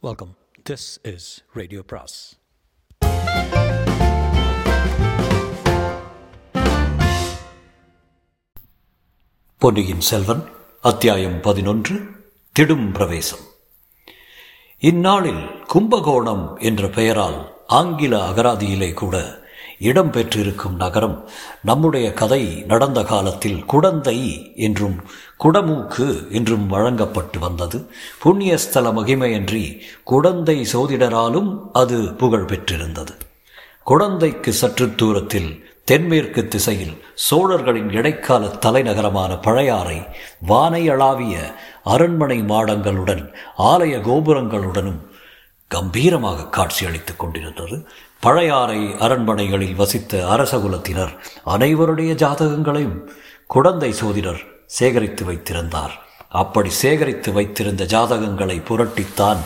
Welcome this is radio பிராஸ் பொன்னியின் செல்வன் அத்தியாயம் பதினொன்று திடும் பிரவேசம். இந்நாளில் கும்பகோணம் என்ற பெயரால் ஆங்கில அகராதியிலே கூட இடம் பெற்றிருக்கும் நகரம். நம்முடைய கதை நடந்த காலத்தில் குடந்தை என்றும் குடமூக்கு என்றும் வழங்கப்பட்டு வந்தது. புண்ணியஸ்தல மகிமையன்றி குடந்தை சோதிடராலும் அது புகழ் பெற்றிருந்தது. குடந்தைக்கு சற்று தூரத்தில் தென்மேற்கு திசையில் சோழர்களின் இடைக்கால தலைநகரமான பழையாறை வானை அளாவிய அரண்மனை மாடங்களுடன் ஆலய கோபுரங்களுடனும் கம்பீரமாக காட்சியளித்துக் கொண்டிருந்தது. பழையாறை அரண்மனைகளில் வசித்த அரசகுலத்தினர் அனைவருடைய ஜாதகங்களையும் குடந்தை சோதிடர் சேகரித்து வைத்திருந்தார். அப்படி சேகரித்து வைத்திருந்த ஜாதகங்களை புரட்டித்தான்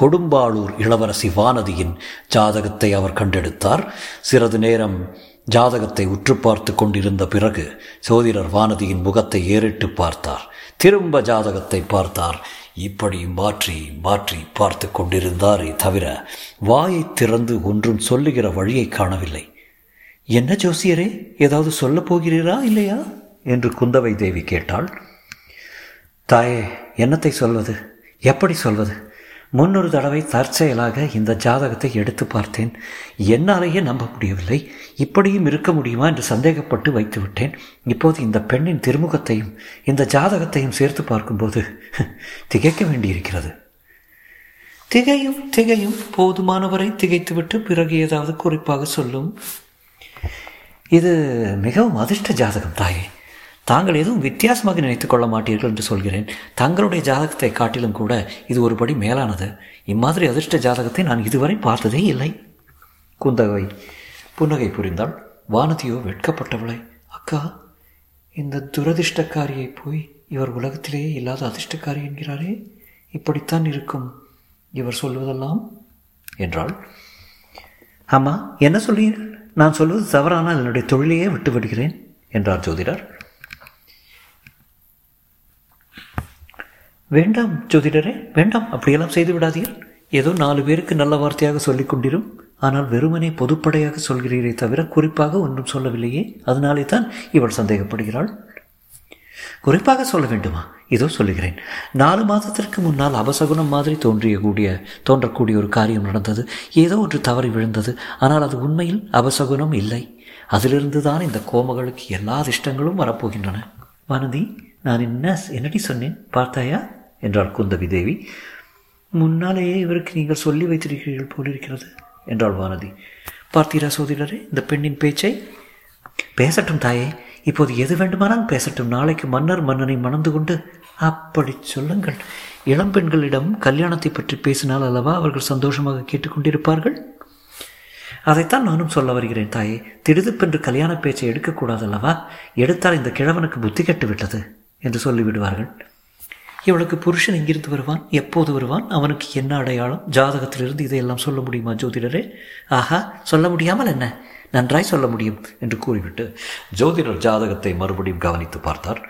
கொடும்பாளூர் இளவரசி வானதியின் ஜாதகத்தை அவர் கண்டெடுத்தார். சிறிது நேரம் ஜாதகத்தை உற்று பார்த்து கொண்டிருந்த பிறகு சோதிடர் வானதியின் முகத்தை ஏறிட்டு பார்த்தார். திரும்ப ஜாதகத்தை பார்த்தார். இப்படி மாற்றி மாற்றி பார்த்து கொண்டிருந்தாரே தவிர வாயை திறந்து ஒன்றும் சொல்லுகிற வழியை காணவில்லை. என்ன ஜோசியரே ஏதாவது சொல்லப் போகிறீரா இல்லையா? என்று குந்தவை தேவி கேட்டாள். தாயே என்னத்தை சொல்வது? எப்படி சொல்வது? முன்னொரு தடவை தற்செயலாக இந்த ஜாதகத்தை எடுத்து பார்த்தேன். என்னாலேயே நம்ப முடியவில்லை. இப்படியும் இருக்க முடியுமா என்று சந்தேகப்பட்டு வைத்துவிட்டேன். இப்போது இந்த பெண்ணின் திருமுகத்தையும் இந்த ஜாதகத்தையும் சேர்த்து பார்க்கும்போது திகைக்க வேண்டியிருக்கிறது. திகையும் திகையும் போதுமானவரை திகைத்துவிட்டு பிறகு ஏதாவது குறிப்பாக சொல்லும். இது மிகவும் அதிர்ஷ்ட ஜாதகம் தாயே. தாங்கள் எதுவும் வித்தியாசமாக நினைத்துக் கொள்ள மாட்டீர்கள் என்று சொல்கிறேன். தங்களுடைய ஜாதகத்தை காட்டிலும் கூட இது ஒருபடி மேலானது. இம்மாதிரி அதிர்ஷ்ட ஜாதகத்தை நான் இதுவரை பார்த்ததே இல்லை. குந்தவை புன்னகை புரிந்தாள். வானதியோ வெட்கப்பட்டவளை அக்கா இந்த துரதிர்ஷ்டக்காரியை போய் இவர் உலகத்திலேயே இல்லாத அதிர்ஷ்டக்காரி என்கிறாரே. இப்படித்தான் இருக்கும் இவர் சொல்வதெல்லாம்? என்றாள். ஆமாம் என்ன சொல்லுங்கள் நான் சொல்வது தவறானால் என்னுடைய தொழிலையே விட்டு விடுகிறேன் என்றார் ஜோதிடர். வேண்டாம் ஜோதிடரே வேண்டாம். அப்படியெல்லாம் செய்து விடாதீர்கள் ஏதோ நாலு பேருக்கு நல்ல வார்த்தையாக சொல்லிக் கொண்டிரும். ஆனால் வெறுமனே பொதுப்படையாக சொல்கிறீரே தவிர குறிப்பாக ஒன்றும் சொல்லவில்லையே. அதனாலே தான் இவள் சந்தேகப்படுகிறாள். குறிப்பாக சொல்ல வேண்டுமா? இதோ சொல்லுகிறேன். நாலு மாதத்திற்கு முன்னால் அபசகுணம் மாதிரி தோன்றிய கூடிய தோன்றக்கூடிய ஒரு காரியம் நடந்தது. ஏதோ ஒன்று தவறி விழுந்தது. ஆனால் அது உண்மையில் அபசகுணம் இல்லை. அதிலிருந்து தான் இந்த கோமகளுக்கு எல்லா அதிர்ஷ்டங்களும் வரப்போகின்றன. வானதி நான் என்ன என்னடி சொன்னேன்? பார்த்தாயா? என்றாள் குந்தவி தேவி. முன்னாலேயே இவருக்கு நீங்கள் சொல்லி வைத்திருக்கிறீர்கள் போலிருக்கிறது என்றாள் வானதி. பார்த்தீரா சோதிடரே இந்த பெண்ணின் பேச்சை? பேசட்டும் தாயே இப்போது எது வேண்டுமானால் பேசட்டும். நாளைக்கு மன்னர் மன்னனை மணந்து கொண்டு அப்படி சொல்லுங்கள். இளம்பெண்களிடம் கல்யாணத்தை பற்றி பேசினால் அல்லவா அவர்கள் சந்தோஷமாக கேட்டுக்கொண்டிருப்பார்கள் அதைத்தான் நானும் சொல்ல வருகிறேன் தாயே. திடுதுப்பென்று கல்யாண பேச்சை எடுக்கக்கூடாது அல்லவா? எடுத்தால் இந்த கிழவனுக்கு புத்தி கெட்டு விட்டது என்று சொல்லிவிடுவார்கள். இவளுக்கு புருஷன் எங்கிருந்து வருவான் எப்போது வருவான் அவனுக்கு என்ன அடையாளம் ஜாதகத்திலிருந்து இதையெல்லாம் சொல்ல முடியுமா ஜோதிடரே? ஆஹா சொல்ல முடியாமல் என்ன? நன்றாய் சொல்ல முடியும் என்று கூறிவிட்டு ஜோதிடர் ஜாதகத்தை மறுபடியும் கவனித்து பார்த்தார்.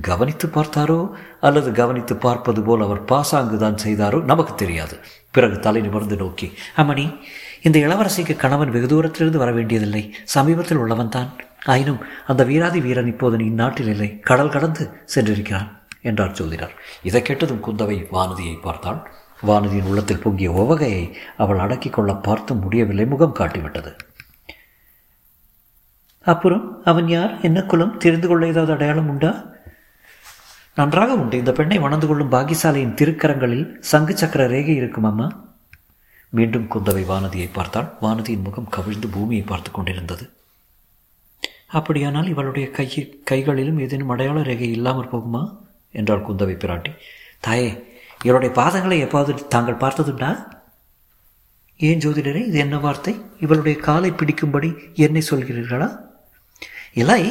கவனித்து பார்த்தாரோ அல்லது கவனித்து பார்ப்பது போல் அவர் பாசாங்கு தான் செய்தாரோ நமக்கு தெரியாது. பிறகு தலை நிமிர்ந்து நோக்கி அம்மணி இந்த இளவரசிக்கு கணவன் வெகு தூரத்திலிருந்து வர வேண்டியதில்லை சமீபத்தில் உள்ளவன் தான் ஆயினும் அந்த வீராதி வீரன் இப்போது இந்நாட்டில் இல்லை கடல் கடந்து சென்றிருக்கிறான். என்றார் ஜோதிடர். இதை கேட்டதும் குந்தவை வானதியை பார்த்தாள். வானதியின் உள்ளத்தில் பொங்கிய உவகையை அவள் அடக்கி கொள்ள பார்த்து முடியவில்லை. முகம் காட்டிவிட்டது. அப்புறம் அவன் யார்? என்ன குலம்? தெரிந்து கொள்ள ஏதாவது அடையாளம் உண்டா? நன்றாக உண்டு. இந்த பெண்ணை மணந்து கொள்ளும் பாகிசாலையின் திருக்கரங்களில் சங்கு சக்கர ரேகை இருக்கும் அம்மா. மீண்டும் குந்தவை வானதியை பார்த்தாள். வானதியின் முகம் கவிழ்ந்து பூமியை பார்த்து கொண்டிருந்தது. அப்படியானால் இவளுடைய கை கைகளிலும் ஏதேனும் அடையாள ரேகை இல்லாமற் போகுமா? என்றாள் குந்தவை பிராட்டி. தாயே இவருடைய பாதங்களை எப்பாவது தாங்கள் பார்த்ததுண்டா? ஏன் ஜோதிடரே இது என்ன வார்த்தை? இவளுடைய காலை பிடிக்கும்படி என்னை சொல்கிறீர்களா? இல்லை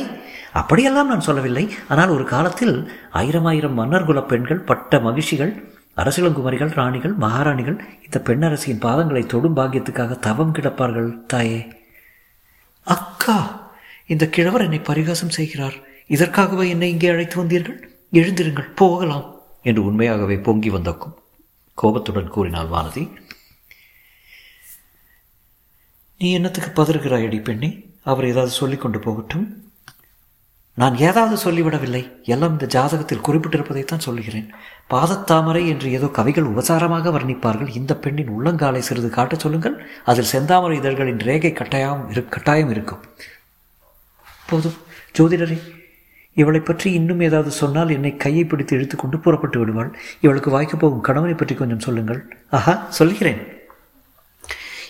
அப்படியெல்லாம் நான் சொல்லவில்லை. ஆனால் ஒரு காலத்தில் ஆயிரம் ஆயிரம் மன்னர் குல பெண்கள் பட்ட மகிழ்ச்சிகள் அரசியலங்குமரிகள் ராணிகள் மகாராணிகள் இந்த பெண்ணரசியின் பாதங்களை தொடும் பாக்கியத்துக்காக தவம் கிடப்பார்கள் தாயே. அக்கா இந்த கிழவர் என்னை பரிகாசம் செய்கிறார். இதற்காகவே என்னை இங்கே அழைத்து வந்தீர்கள்? எழுந்திருங்கள் போகலாம். என்று உண்மையாகவே பொங்கி வந்த கோபத்துடன் கூறினாள் வானதி. நீ என்னத்துக்கு பதறுகிறாயடி பெண்ணே? அவர் ஏதாவது சொல்லிக் கொண்டு போகட்டும். நான் ஏதாவது சொல்லிவிடவில்லை. எல்லாம் இந்த ஜாதகத்தில் குறிப்பிட்டிருப்பதைத்தான் சொல்லுகிறேன். பாதத்தாமரை என்று ஏதோ கவிகள் உபசாரமாக வர்ணிப்பார்கள். இந்த பெண்ணின் உள்ளங்காலை சிறிது காட்டச் சொல்லுங்கள். அதில் செந்தாமரை இதழ்களின் ரேகை கட்டாயம் இரு கட்டாயம் இருக்கும். போதும். ஜோதிடரே இவளை பற்றி இன்னும் ஏதாவது சொன்னால் என்னை கையை பிடித்து இழுத்துக்கொண்டு புறப்பட்டு விடுவாள். இவளுக்கு வாய்க்கப் போகும் கணவனை பற்றி கொஞ்சம் சொல்லுங்கள். ஆஹா சொல்கிறேன்.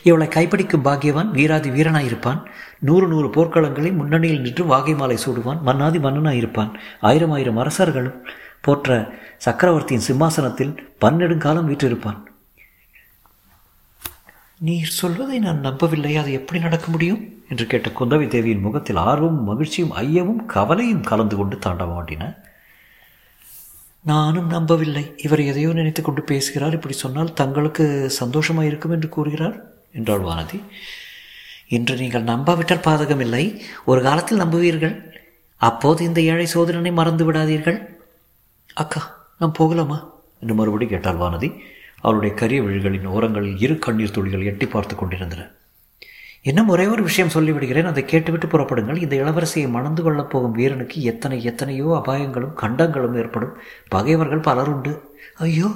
இவளை கைப்பிடிக்கும் பாக்கியவான் வீராதி வீரனாயிருப்பான். நூறு நூறு போர்க்களங்களை முன்னணியில் நின்று வாகை மாலை சூடுவான். மன்னாதி மன்னனாயிருப்பான். ஆயிரம் ஆயிரம் அரசர்களும் போற்ற சக்கரவர்த்தியின் சிம்மாசனத்தில் பன்னெடுங்காலம் வீற்றிருப்பான். நீர் சொல்வதை நான் நம்பவில்லை அது எப்படி நடக்க முடியும்? என்று கேட்ட குந்தவி தேவியின் முகத்தில் ஆர்வமும் மகிழ்ச்சியும் ஐயமும் கவலையும் கலந்து கொண்டு தாண்டவாடின நானும் நம்பவில்லை. இவர் எதையோ நினைத்து கொண்டு பேசுகிறார். இப்படி சொன்னால் தங்களுக்கு சந்தோஷமாக இருக்கும் என்று கூறுகிறார் என்றாள் வானதி. இன்று நீங்கள் நம்பாவிட்டால் பாதகமில்லை. ஒரு காலத்தில் நம்புவீர்கள். அப்போது இந்த ஏழை சோதரனை மறந்து விடாதீர்கள். அக்கா நாம் போகலாமா? என்று மறுபடி கேட்டாள் வானதி. அவளுடைய கரிய விழிகளின் ஓரங்களில் இரு கண்ணீர் துளிகள் எட்டி பார்த்து கொண்டிருந்தன. இன்னும் ஒரே ஒரு விஷயம் சொல்லிவிடுகிறேன். அதை கேட்டுவிட்டு புறப்படுங்கள். இந்த இளவரசியை மணந்து கொள்ளப் போகும் வீரனுக்கு எத்தனை எத்தனையோ அபாயங்களும் கண்டங்களும் ஏற்படும். பகைவர்கள் பலர் உண்டு ஐயோ!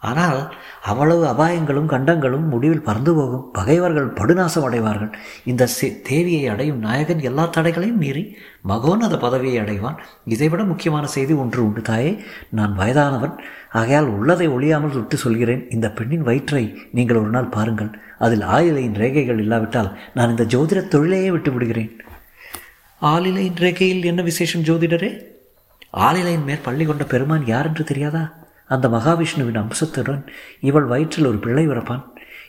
ஆனால் அவ்வளவு அபாயங்களும் கண்டங்களும் முடிவில் பறந்து போகும். பகைவர்கள் படுநாசம் அடைவார்கள். இந்த தேவியை அடையும் நாயகன் எல்லா தடைகளையும் மீறி மகோன்னத பதவியை அடைவான். இதைவிட முக்கியமான செய்தி ஒன்று உண்டு தாயே. நான் வயதானவன். ஆகையால் உள்ளதை ஒழியாமல் விட்டு சொல்கிறேன். இந்த பெண்ணின் வயிற்றை நீங்கள் ஒரு நாள் பாருங்கள். அதில் ஆயிலையின் ரேகைகள் இல்லாவிட்டால் நான் இந்த ஜோதிட தொழிலையே விட்டு விடுகிறேன். ஆளிலையின் ரேகையில் என்ன விசேஷம் ஜோதிடரே? ஆளிலையின் மேற் பள்ளி கொண்ட பெருமான் யார் என்று தெரியாதா? அந்த மகாவிஷ்ணுவின் அம்சத்துடன் இவள் வயிற்றில் ஒரு பிள்ளை பிறப்பான்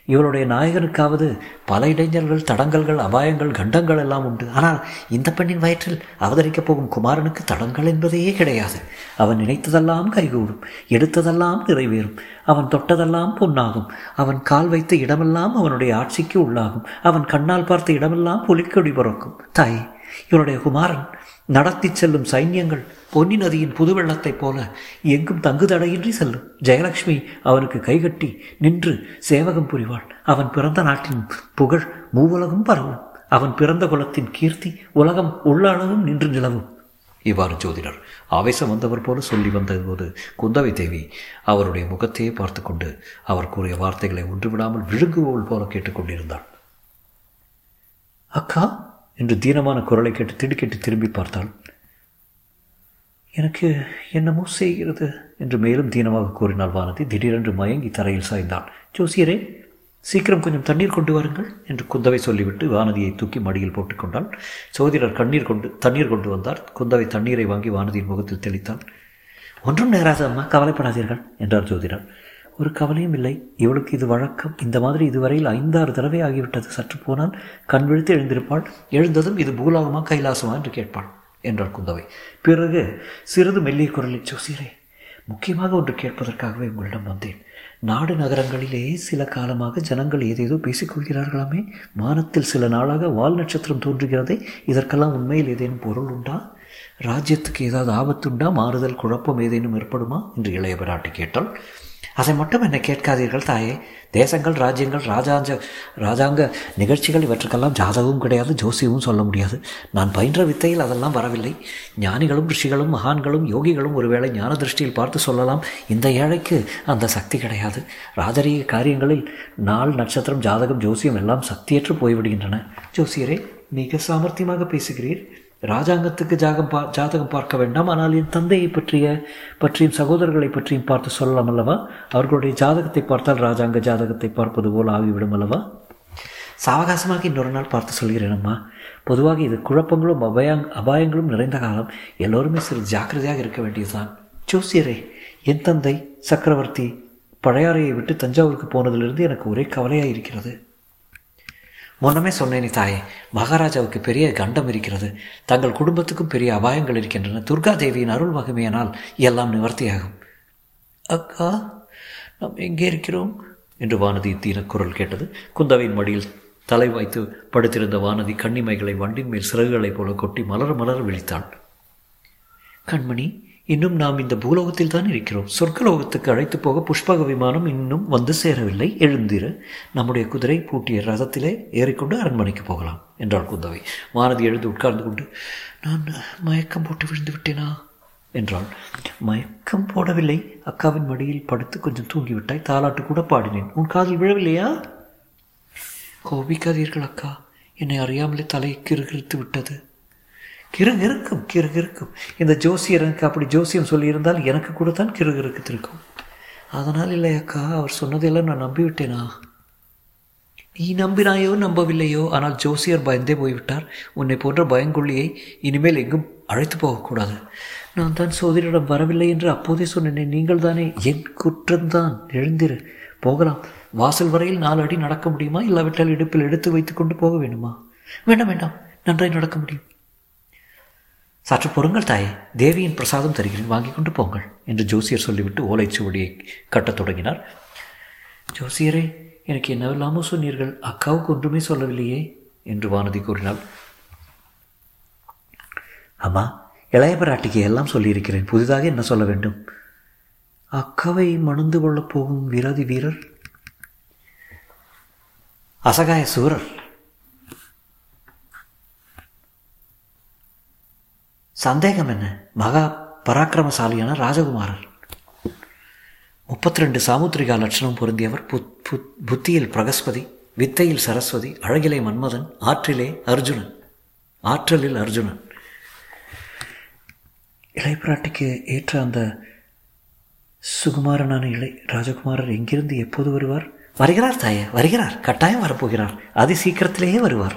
இவளுடைய நாயகனுக்காவது பல இடைஞ்சல்கள் தடங்கல்கள் அபாயங்கள் கண்டங்கள் எல்லாம் உண்டு. ஆனால் இந்த பெண்ணின் வயிற்றில் அவதரிக்கப் போகும் குமாரனுக்கு தடங்கள் என்பதையே கிடையாது. அவன் நினைத்ததெல்லாம் கைகூடும் எடுத்ததெல்லாம் நிறைவேறும். அவன் தொட்டதெல்லாம் பொன்னாகும். அவன் கால் வைத்த இடமெல்லாம் அவனுடைய ஆட்சிக்கு உள்ளாகும். அவன் கண்ணால் பார்த்த இடமெல்லாம் புலிக்கொடி பிறக்கும். தாய் இவனுடைய குமாரன் நடத்தி செல்லும் சைன்யங்கள் பொன்னி நதியின் புது வெள்ளத்தைப் போல எங்கும் தங்கு தடையின்றி செல்லும். ஜெயலட்சுமி அவனுக்கு கைகட்டி நின்று சேவகம் புரிவாள். அவன் பிறந்த நாட்டின் புகழ் மூவுலகம் பரவும். அவன் பிறந்த குலத்தின் கீர்த்தி உலகம் உள்ளளவும் நின்று நிலவும். இவ்வாறு ஜோதிடர் ஆவேசம் வந்தவர் போல சொல்லி வந்தபோது குந்தவை தேவி அவருடைய முகத்தையே பார்த்து கொண்டு அவர் கூறிய வார்த்தைகளை ஒன்றுவிடாமல் விழுங்குவோல் போல கேட்டுக்கொண்டிருந்தாள் அக்கா என்று தீனமான குரலை கேட்டு திடுக்கிட்டு திரும்பி பார்த்தாள். எனக்கு என்னமோ செய்கிறது என்று மேலும் தீனமாக கூறினாள் வானதி. திடீரென்று மயங்கி தரையில் சாய்ந்தாள். ஜோசியரே சீக்கிரம் கொஞ்சம் தண்ணீர் கொண்டு வாருங்கள் என்று குந்தவை சொல்லிவிட்டு வானதியை தூக்கி மடியில் போட்டுக்கொண்டாள். சோதிடர் கண்ணீர் கொண்டு தண்ணீர் கொண்டு வந்தார். குந்தவை தண்ணீரை வாங்கி வானதியின் முகத்தில் தெளித்தாள். ஒன்றும் நேராது அம்மா கவலைப்படாதீர்கள் என்றார் ஜோதிடர். ஒரு கவலையும் இல்லை. இவளுக்கு இது வழக்கம். இந்த மாதிரி இதுவரையில் ஐந்தாறு தடவை ஆகிவிட்டது. சற்று போனால் கண் விழித்து எழுந்திருப்பாள். எழுந்ததும் இது பூலாகமா கைலாசமா என்று கேட்பாள் என்றார் குந்தவை. பிறகு சிறிது மெல்லிய குரலில் ஜோசியரே முக்கியமாக ஒன்று கேட்பதற்காகவே உங்களிடம் வந்தேன். நாடு நகரங்களிலே சில காலமாக ஜனங்கள் ஏதேதோ பேசிக்கொள்கிறார்களாமே வானத்தில் சில நாளாக வால் நட்சத்திரம் தோன்றுகிறதே. இதற்கெல்லாம் உண்மையில் ஏதேனும் பொருள் உண்டா? ராஜ்யத்துக்கு ஏதாவது ஆபத்துண்டா? மாறுதல் குழப்பம் ஏதேனும் ஏற்படுமா? என்று இளைய பிராட்டி கேட்டாள். அதை மட்டும் என்னை கேட்காதீர்கள் தாயே. தேசங்கள் ராஜ்யங்கள் ராஜாஞ்ச ராஜாங்க நிகழ்ச்சிகள் இவற்றுக்கெல்லாம் ஜாதகமும் கிடையாது ஜோசியமும் சொல்ல முடியாது. நான் பயின்ற வித்தையில் அதெல்லாம் வரவில்லை. ஞானிகளும் ரிஷிகளும் மகான்களும் யோகிகளும் ஒருவேளை ஞான திருஷ்டியில் பார்த்து சொல்லலாம். இந்த ஏழைக்கு அந்த சக்தி கிடையாது. ராஜரீக காரியங்களில் நாள் நட்சத்திரம் ஜாதகம் ஜோசியம் எல்லாம் சக்தியற்று போய்விடுகின்றன. ஜோசியரே மிக சாமர்த்தியமாக பேசுகிறீர். ராஜாங்கத்துக்கு ஜாகம் பா ஜாதகம் பார்க்க வேண்டாம். ஆனால் என் தந்தையை பற்றிய பற்றியும் சகோதரர்களை பற்றியும் பார்த்து சொல்லலாம் அல்லவா? அவர்களுடைய ஜாதகத்தை பார்த்தால் ராஜாங்க ஜாதகத்தை பார்ப்பது போல் ஆகிவிடும் அல்லவா? சாவகாசமாக இன்னொரு நாள் பார்த்து சொல்கிறேன் அம்மா. பொதுவாக இது குழப்பங்களும் அபாயங் அபாயங்களும் நிறைந்த காலம். எல்லோருமே சிறு ஜாக்கிரதையாக இருக்க வேண்டியதுதான். ஜோசியரே என் தந்தை சக்கரவர்த்தி பழையாறையை விட்டு தஞ்சாவூருக்கு போனதிலிருந்து எனக்கு ஒரே கவலையாக இருக்கிறது முன்னமே சொன்னேனே தாயே மகாராஜாவுக்கு பெரிய கண்டம் இருக்கிறது. தங்கள் குடும்பத்துக்கும் பெரிய அபாயங்கள் இருக்கின்றன. துர்கா தேவியின் அருள் மகிமையானால் எல்லாம் நிவர்த்தியாகும். அக்கா நாம் எங்கே இருக்கிறோம்? என்று வானதி தீன குரல் கேட்டது. குந்தவையின் மடியில் தலை வைத்து படுத்திருந்த வானதி கண்ணிமைகளை வண்டின் மேல் சிறகுகளைப் போல கொட்டி மலர மலர விழித்தாள். கண்மணி இன்னும் நாம் இந்த பூலோகத்தில் தான் இருக்கிறோம். சொர்க்கலோகத்துக்கு அழைத்து போக புஷ்பக விமானம் இன்னும் வந்து சேரவில்லை. எழுந்திரு. நம்முடைய குதிரை பூட்டிய ரதத்திலே ஏறிக்கொண்டு அரண்மனைக்கு போகலாம் என்றாள் குந்தவை. வானதி எழுந்து உட்கார்ந்து கொண்டு நான் மயக்கம் போட்டு விழுந்து விட்டேனா? என்றாள். மயக்கம் போடவில்லை. அக்காவின் மடியில் படுத்து கொஞ்சம் தூங்கிவிட்டாய். தாலாட்டு கூட பாடினேன். உன் காதில் விழவில்லையா? கோபிக்காதீர்கள் அக்கா. என்னை அறியாமலே தலையை கிறுகிறுத்து விட்டது. கிறுகிறுக்கும் கிறுகிறுக்கும் இந்த ஜோசியர் எனக்கு அப்படி ஜோசியம் சொல்லியிருந்தால் எனக்கு கூட தான் கிறுகிறுக்கத்திருக்கும் அதனால் இல்லை அக்கா அவர் சொன்னதெல்லாம் நான் நம்பிவிட்டேனா? நீ நம்பினாயோ நம்பவில்லையோ ஆனால் ஜோசியர் பயந்தே போய்விட்டார். உன்னை போன்ற பயங்கொள்ளியை இனிமேல் எங்கும் அழைத்து போகக்கூடாது. நான் தான் சோதரிடம் வரவில்லை என்று அப்போதே சொன்னேன் நீங்கள் தானே என் குற்றம்தான். எழுந்திரு. போகலாம். வாசல் வரையில் நாலு அடி நடக்க முடியுமா? இல்லாவிட்டால் இடுப்பில் எடுத்து வைத்துக்கொண்டு போக வேண்டுமா? வேண்டாம் வேண்டாம். நன்றாய் நடக்க முடியும். சற்று பொறுங்கள் தாயே தேவியின் பிரசாதம் தருகிறேன் வாங்கி கொண்டு போங்கள் என்று ஜோசியர் சொல்லிவிட்டு ஓலைச்சுவடியை கட்டத் தொடங்கினார். ஜோசியரே எனக்கு என்னவெல்லாமோ சொன்னீர்கள் அக்காவுக்கு ஒன்றுமே சொல்லவில்லையே என்று வானதி கூறினாள். அம்மா இளைய பிராட்டிக்கு எல்லாம் சொல்லியிருக்கிறேன் புதிதாக என்ன சொல்ல வேண்டும்? அக்காவை மணந்து கொள்ளப் போகும் வீராதி வீரர்? அசகாய சூரர் சந்தேகம் என்ன? மகா பராக்கிரமசாலியான ராஜகுமாரர். முப்பத்தி ரெண்டு சாமுத்திரிகா லட்சணம் பொருந்தியவர் புத் புத் புத்தியில் பிரகஸ்பதி வித்தையில் சரஸ்வதி அழகிலே மன்மதன் ஆற்றிலே அர்ஜுனன். ஆற்றலில் அர்ஜுனன். இளைப்பிராட்டிக்கு ஏற்ற அந்த சுகுமாரனான இளை ராஜகுமாரர் எங்கிருந்து எப்போது வருவார்? வருகிறார் தாயே வருகிறார். கட்டாயம் வரப்போகிறார். அதி சீக்கிரத்திலேயே வருவார்.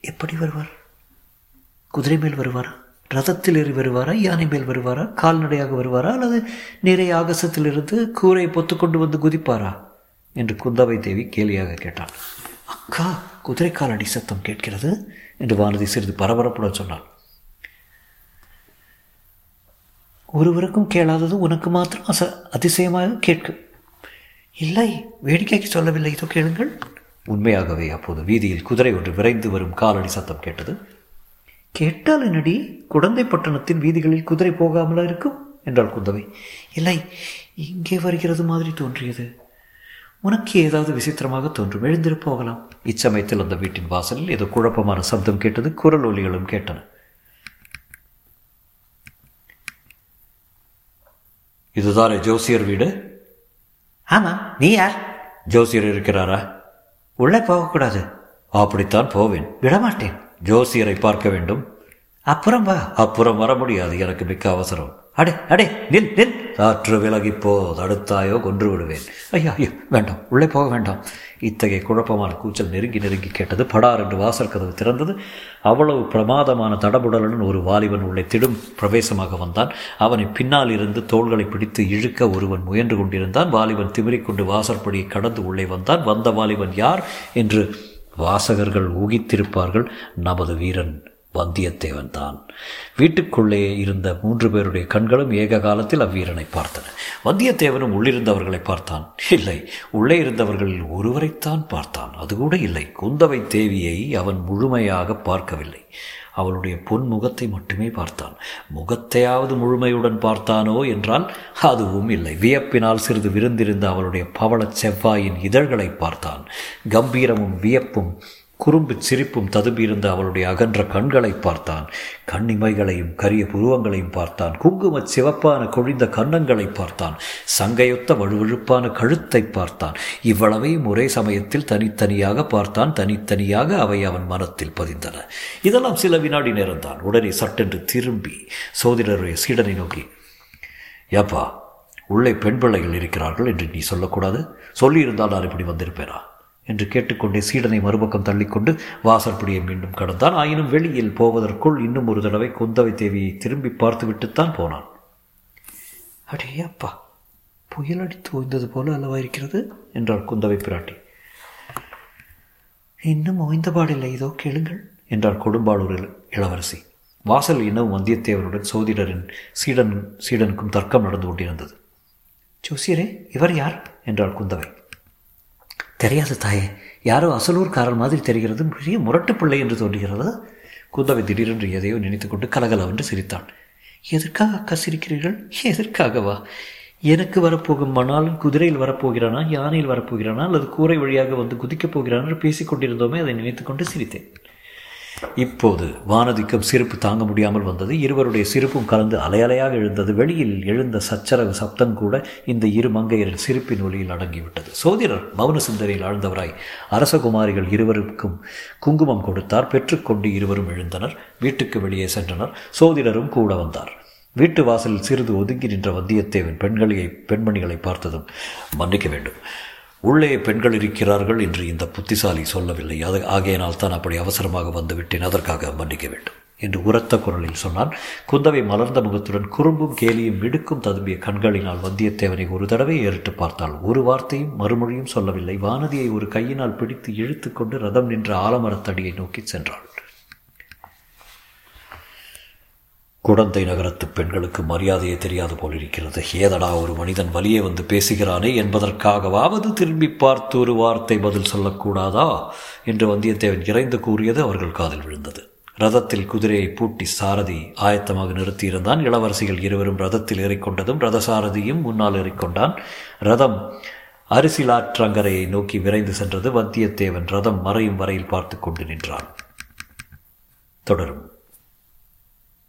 எப்படி வருவார்? குதிரை மேல் வருவாரா? ரதத்தில் ஏறி வருவாரா யானை மேல் வருவாரா கால்நடையாக வருவாரா அல்லது நிறைய ஆகாசத்திலிருந்து கூரை பொத்து கொண்டு வந்து குதிப்பாரா? என்று குந்தவை தேவி கேலியாக கேட்டாள். அக்கா குதிரை காலடி சத்தம் கேட்கிறது என்று வானதி சிறிது பரபரப்புடன் சொன்னாள். ஒருவருக்கும் கேளாதது உனக்கு மாத்திரம் அச அதிசயமாக கேட்கும் இல்லை வேடிக்கைக்கு சொல்லவில்லை இதோ கேளுங்கள். உண்மையாகவே அப்போது வீதியில் குதிரை ஒன்று விரைந்து வரும் காலடி சத்தம் கேட்டது. கேட்டால் என்னடி? குடந்தை பட்டணத்தின் வீதிகளில் குதிரை போகாமலா இருக்கும்? என்றாள் குந்தவை. இல்லை இங்கே வருகிறது மாதிரி தோன்றியது. உனக்கு ஏதாவது விசித்திரமாக தோன்றும். எழுந்திரு போகலாம். இச்சமயத்தில் அந்த வீட்டின் வாசலில் ஏதோ குழப்பமான சப்தம் கேட்டது குரல் ஒலிகளும் கேட்டன. இதுதானே ஜோசியர் வீடு? ஆமாம் நீ யார்? ஜோசியர் இருக்கிறாரா? உள்ளே போகக்கூடாது. அப்படித்தான் போவேன். விடமாட்டேன். ஜோசியரை பார்க்க வேண்டும். அப்புறம் வா. அப்புறம் வர முடியாது. எனக்கு மிக்க அவசரம். அடே அடே நில் நில். காற்று விலகி போ தடுத்தாயோ கொன்று விடுவேன். ஐயா ஐயோ வேண்டாம். உள்ளே போக வேண்டாம். இத்தகைய குழப்பமான கூச்சல் நெருங்கி நெருங்கி கேட்டது படார் என்று வாசல் கதவு திறந்தது. அவ்வளவு பிரமாதமான தடபுடலுடன் ஒரு வாலிபன் உள்ளே திடும் பிரவேசமாக வந்தான். அவனை பின்னால் இருந்து தோள்களை பிடித்து இழுக்க ஒருவன் முயன்று கொண்டிருந்தான். வாலிபன் திமிரிக்கொண்டு வாசற்படியை கடந்து உள்ளே வந்தான். வந்த வாலிபன் யார் என்று வாசகர்கள் ஊகித்திருப்பார்கள் நமது வீரன் வந்தியத்தேவன் தான் வீட்டுக்குள்ளே இருந்த மூன்று பேருடைய கண்களும் ஏக காலத்தில் அவ்வீரனை பார்த்தன. வந்தியத்தேவனும் உள்ளிருந்தவர்களை பார்த்தான். இல்லை உள்ளே இருந்தவர்களில் ஒருவரைத்தான் பார்த்தான். அது கூட இல்லை. குந்தவை தேவியை அவன் முழுமையாக பார்க்கவில்லை. அவளுடைய பொன் முகத்தை மட்டுமே பார்த்தான். முகத்தையாவது முழுமையுடன் பார்த்தானோ என்றால் அதுவும் இல்லை. வியப்பினால் சிறிது விருந்திருந்த அவளுடைய பவளச் செவ்வாயின் இதழ்களை பார்த்தான். கம்பீரமும் வியப்பும் குறும்பு சிரிப்பும் ததும்பியிருந்த அவளுடைய அகன்ற கண்களை பார்த்தான். கண்ணிமைகளையும் கரிய புருவங்களையும் பார்த்தான். குங்கும சிவப்பான கொழிந்த கன்னங்களை பார்த்தான். சங்கையொத்த வழுவழுப்பான கழுத்தை பார்த்தான். இவ்வளவையும் ஒரே சமயத்தில் தனித்தனியாக பார்த்தான். தனித்தனியாக அவை அவன் மனத்தில் பதிந்தன. இதெல்லாம் சில வினாடி நேரம்தான். உடனே சட்டென்று திரும்பி சோதிடருடைய சீடனை நோக்கி ஏப்பா உள்ளே பெண் பிள்ளைகள் இருக்கிறார்கள் என்று நீ சொல்லக்கூடாது? சொல்லியிருந்தால் நான் இப்படி வந்திருப்பேனா? என்று கேட்டுக்கொண்டே சீடனை மறுபக்கம் தள்ளிக்கொண்டு வாசற்படியை மீண்டும் கடந்தான். ஆயினும் வெளியில் போவதற்குள் இன்னும் ஒரு தடவை குந்தவை தேவியை திரும்பி பார்த்துவிட்டுத்தான் போனான். அடே அப்பா புயல் அடித்து ஓய்ந்தது போல அல்லவா இருக்கிறது? என்றாள் குந்தவை பிராட்டி. இன்னும் ஓய்ந்தபாடில்லை இதோ கேளுங்கள். என்றார் கொடும்பாளூர் இளவரசி. வாசல் இன்னும் வந்தியத்தேவனுடன் சோதிடரின் சீடன் சீடனுக்கும் தர்க்கம் நடந்து கொண்டிருந்தது. ஜோசியரே இவர் யார்? என்றாள் குந்தவை. தெரியாது தாயே. யாரோ அசலூர்காரர் மாதிரி தெரிகிறது பெரிய முரட்டு பிள்ளை என்று தோன்றுகிறது? குந்தவை திடீரென்று எதையோ நினைத்துக்கொண்டு கலகலவென்று சிரித்தான் எதற்காக அக்கா சிரிக்கிறீர்கள் எதற்காகவா? எனக்கு வரப்போகும் மணாலும் குதிரையில் வரப்போகிறானா? யானையில் வரப்போகிறானா? அல்லது கூரை வழியாக வந்து குதிக்கப் போகிறானா? என்று அதை நினைத்துக்கொண்டு சிரித்தேன். இப்போது வானதிக்கும் சிரிப்பு தாங்க முடியாமல் வந்தது. இருவருடைய சிரிப்பும் கலந்து அலையலையாக எழுந்தது. வெளியில் எழுந்த சச்சரவு சப்தம் கூட இந்த இரு மங்கையரின் சிரிப்பின் ஒளியில் அடங்கிவிட்டது. சோதிடர் மௌன சிந்தனையில் ஆழ்ந்தவராய் அரசகுமாரிகள் இருவருக்கும் குங்குமம் கொடுத்தார். பெற்றுக்கொண்டு இருவரும் எழுந்தனர். வீட்டுக்கு வெளியே சென்றனர். சோதிடரும் கூட வந்தார். வீட்டு வாசலில் சிறிது ஒதுங்கி நின்ற வந்தியத்தேவன் பெண்களை பெண்மணிகளை பார்த்ததும் மன்னிக்க வேண்டும். உள்ளே பெண்கள் இருக்கிறார்கள் என்று இந்த புத்திசாலி சொல்லவில்லை. அது ஆகையினால் தான் அப்படி அவசரமாக வந்துவிட்டேன். அதற்காக மன்னிக்க வேண்டும் என்று உரத்த குரலில் சொன்னான். குந்தவை மலர்ந்த முகத்துடன் குறும்பும் கேலியும் மிடுக்கும் ததும்பிய கண்களினால் வந்தியத்தேவனை ஒரு தடவை ஏறிட்டு பார்த்தாள். ஒரு வார்த்தையும் மறுமொழியும் சொல்லவில்லை. வானதியை ஒரு கையினால் பிடித்து இழுத்து கொண்டு ரதம் நின்ற ஆலமரத்தடியை நோக்கி சென்றாள். குடந்தை நகரத்து பெண்களுக்கு மரியாதையே தெரியாது போல் இருக்கிறது. ஏதடா ஒரு மனிதன் வலியே வந்து பேசுகிறானே என்பதற்காகவாவது திரும்பி பார்த்து ஒரு வார்த்தை பதில் சொல்லக்கூடாதா? என்று வந்தியத்தேவன் இறைந்து கூறியது அவர்கள் காதில் விழுந்தது. ரதத்தில் குதிரையை பூட்டி சாரதி ஆயத்தமாக நிறுத்தியிருந்தான். இளவரசிகள் இருவரும் ரதத்தில் ஏறிக்கொண்டதும் ரதசாரதியும் முன்னால் ஏறிக்கொண்டான். ரதம் அரிசிலாற்றங்கரையை நோக்கி விரைந்து சென்றது. வந்தியத்தேவன் ரதம் மறையும் வரையில் பார்த்து கொண்டு நின்றான். தொடரும்.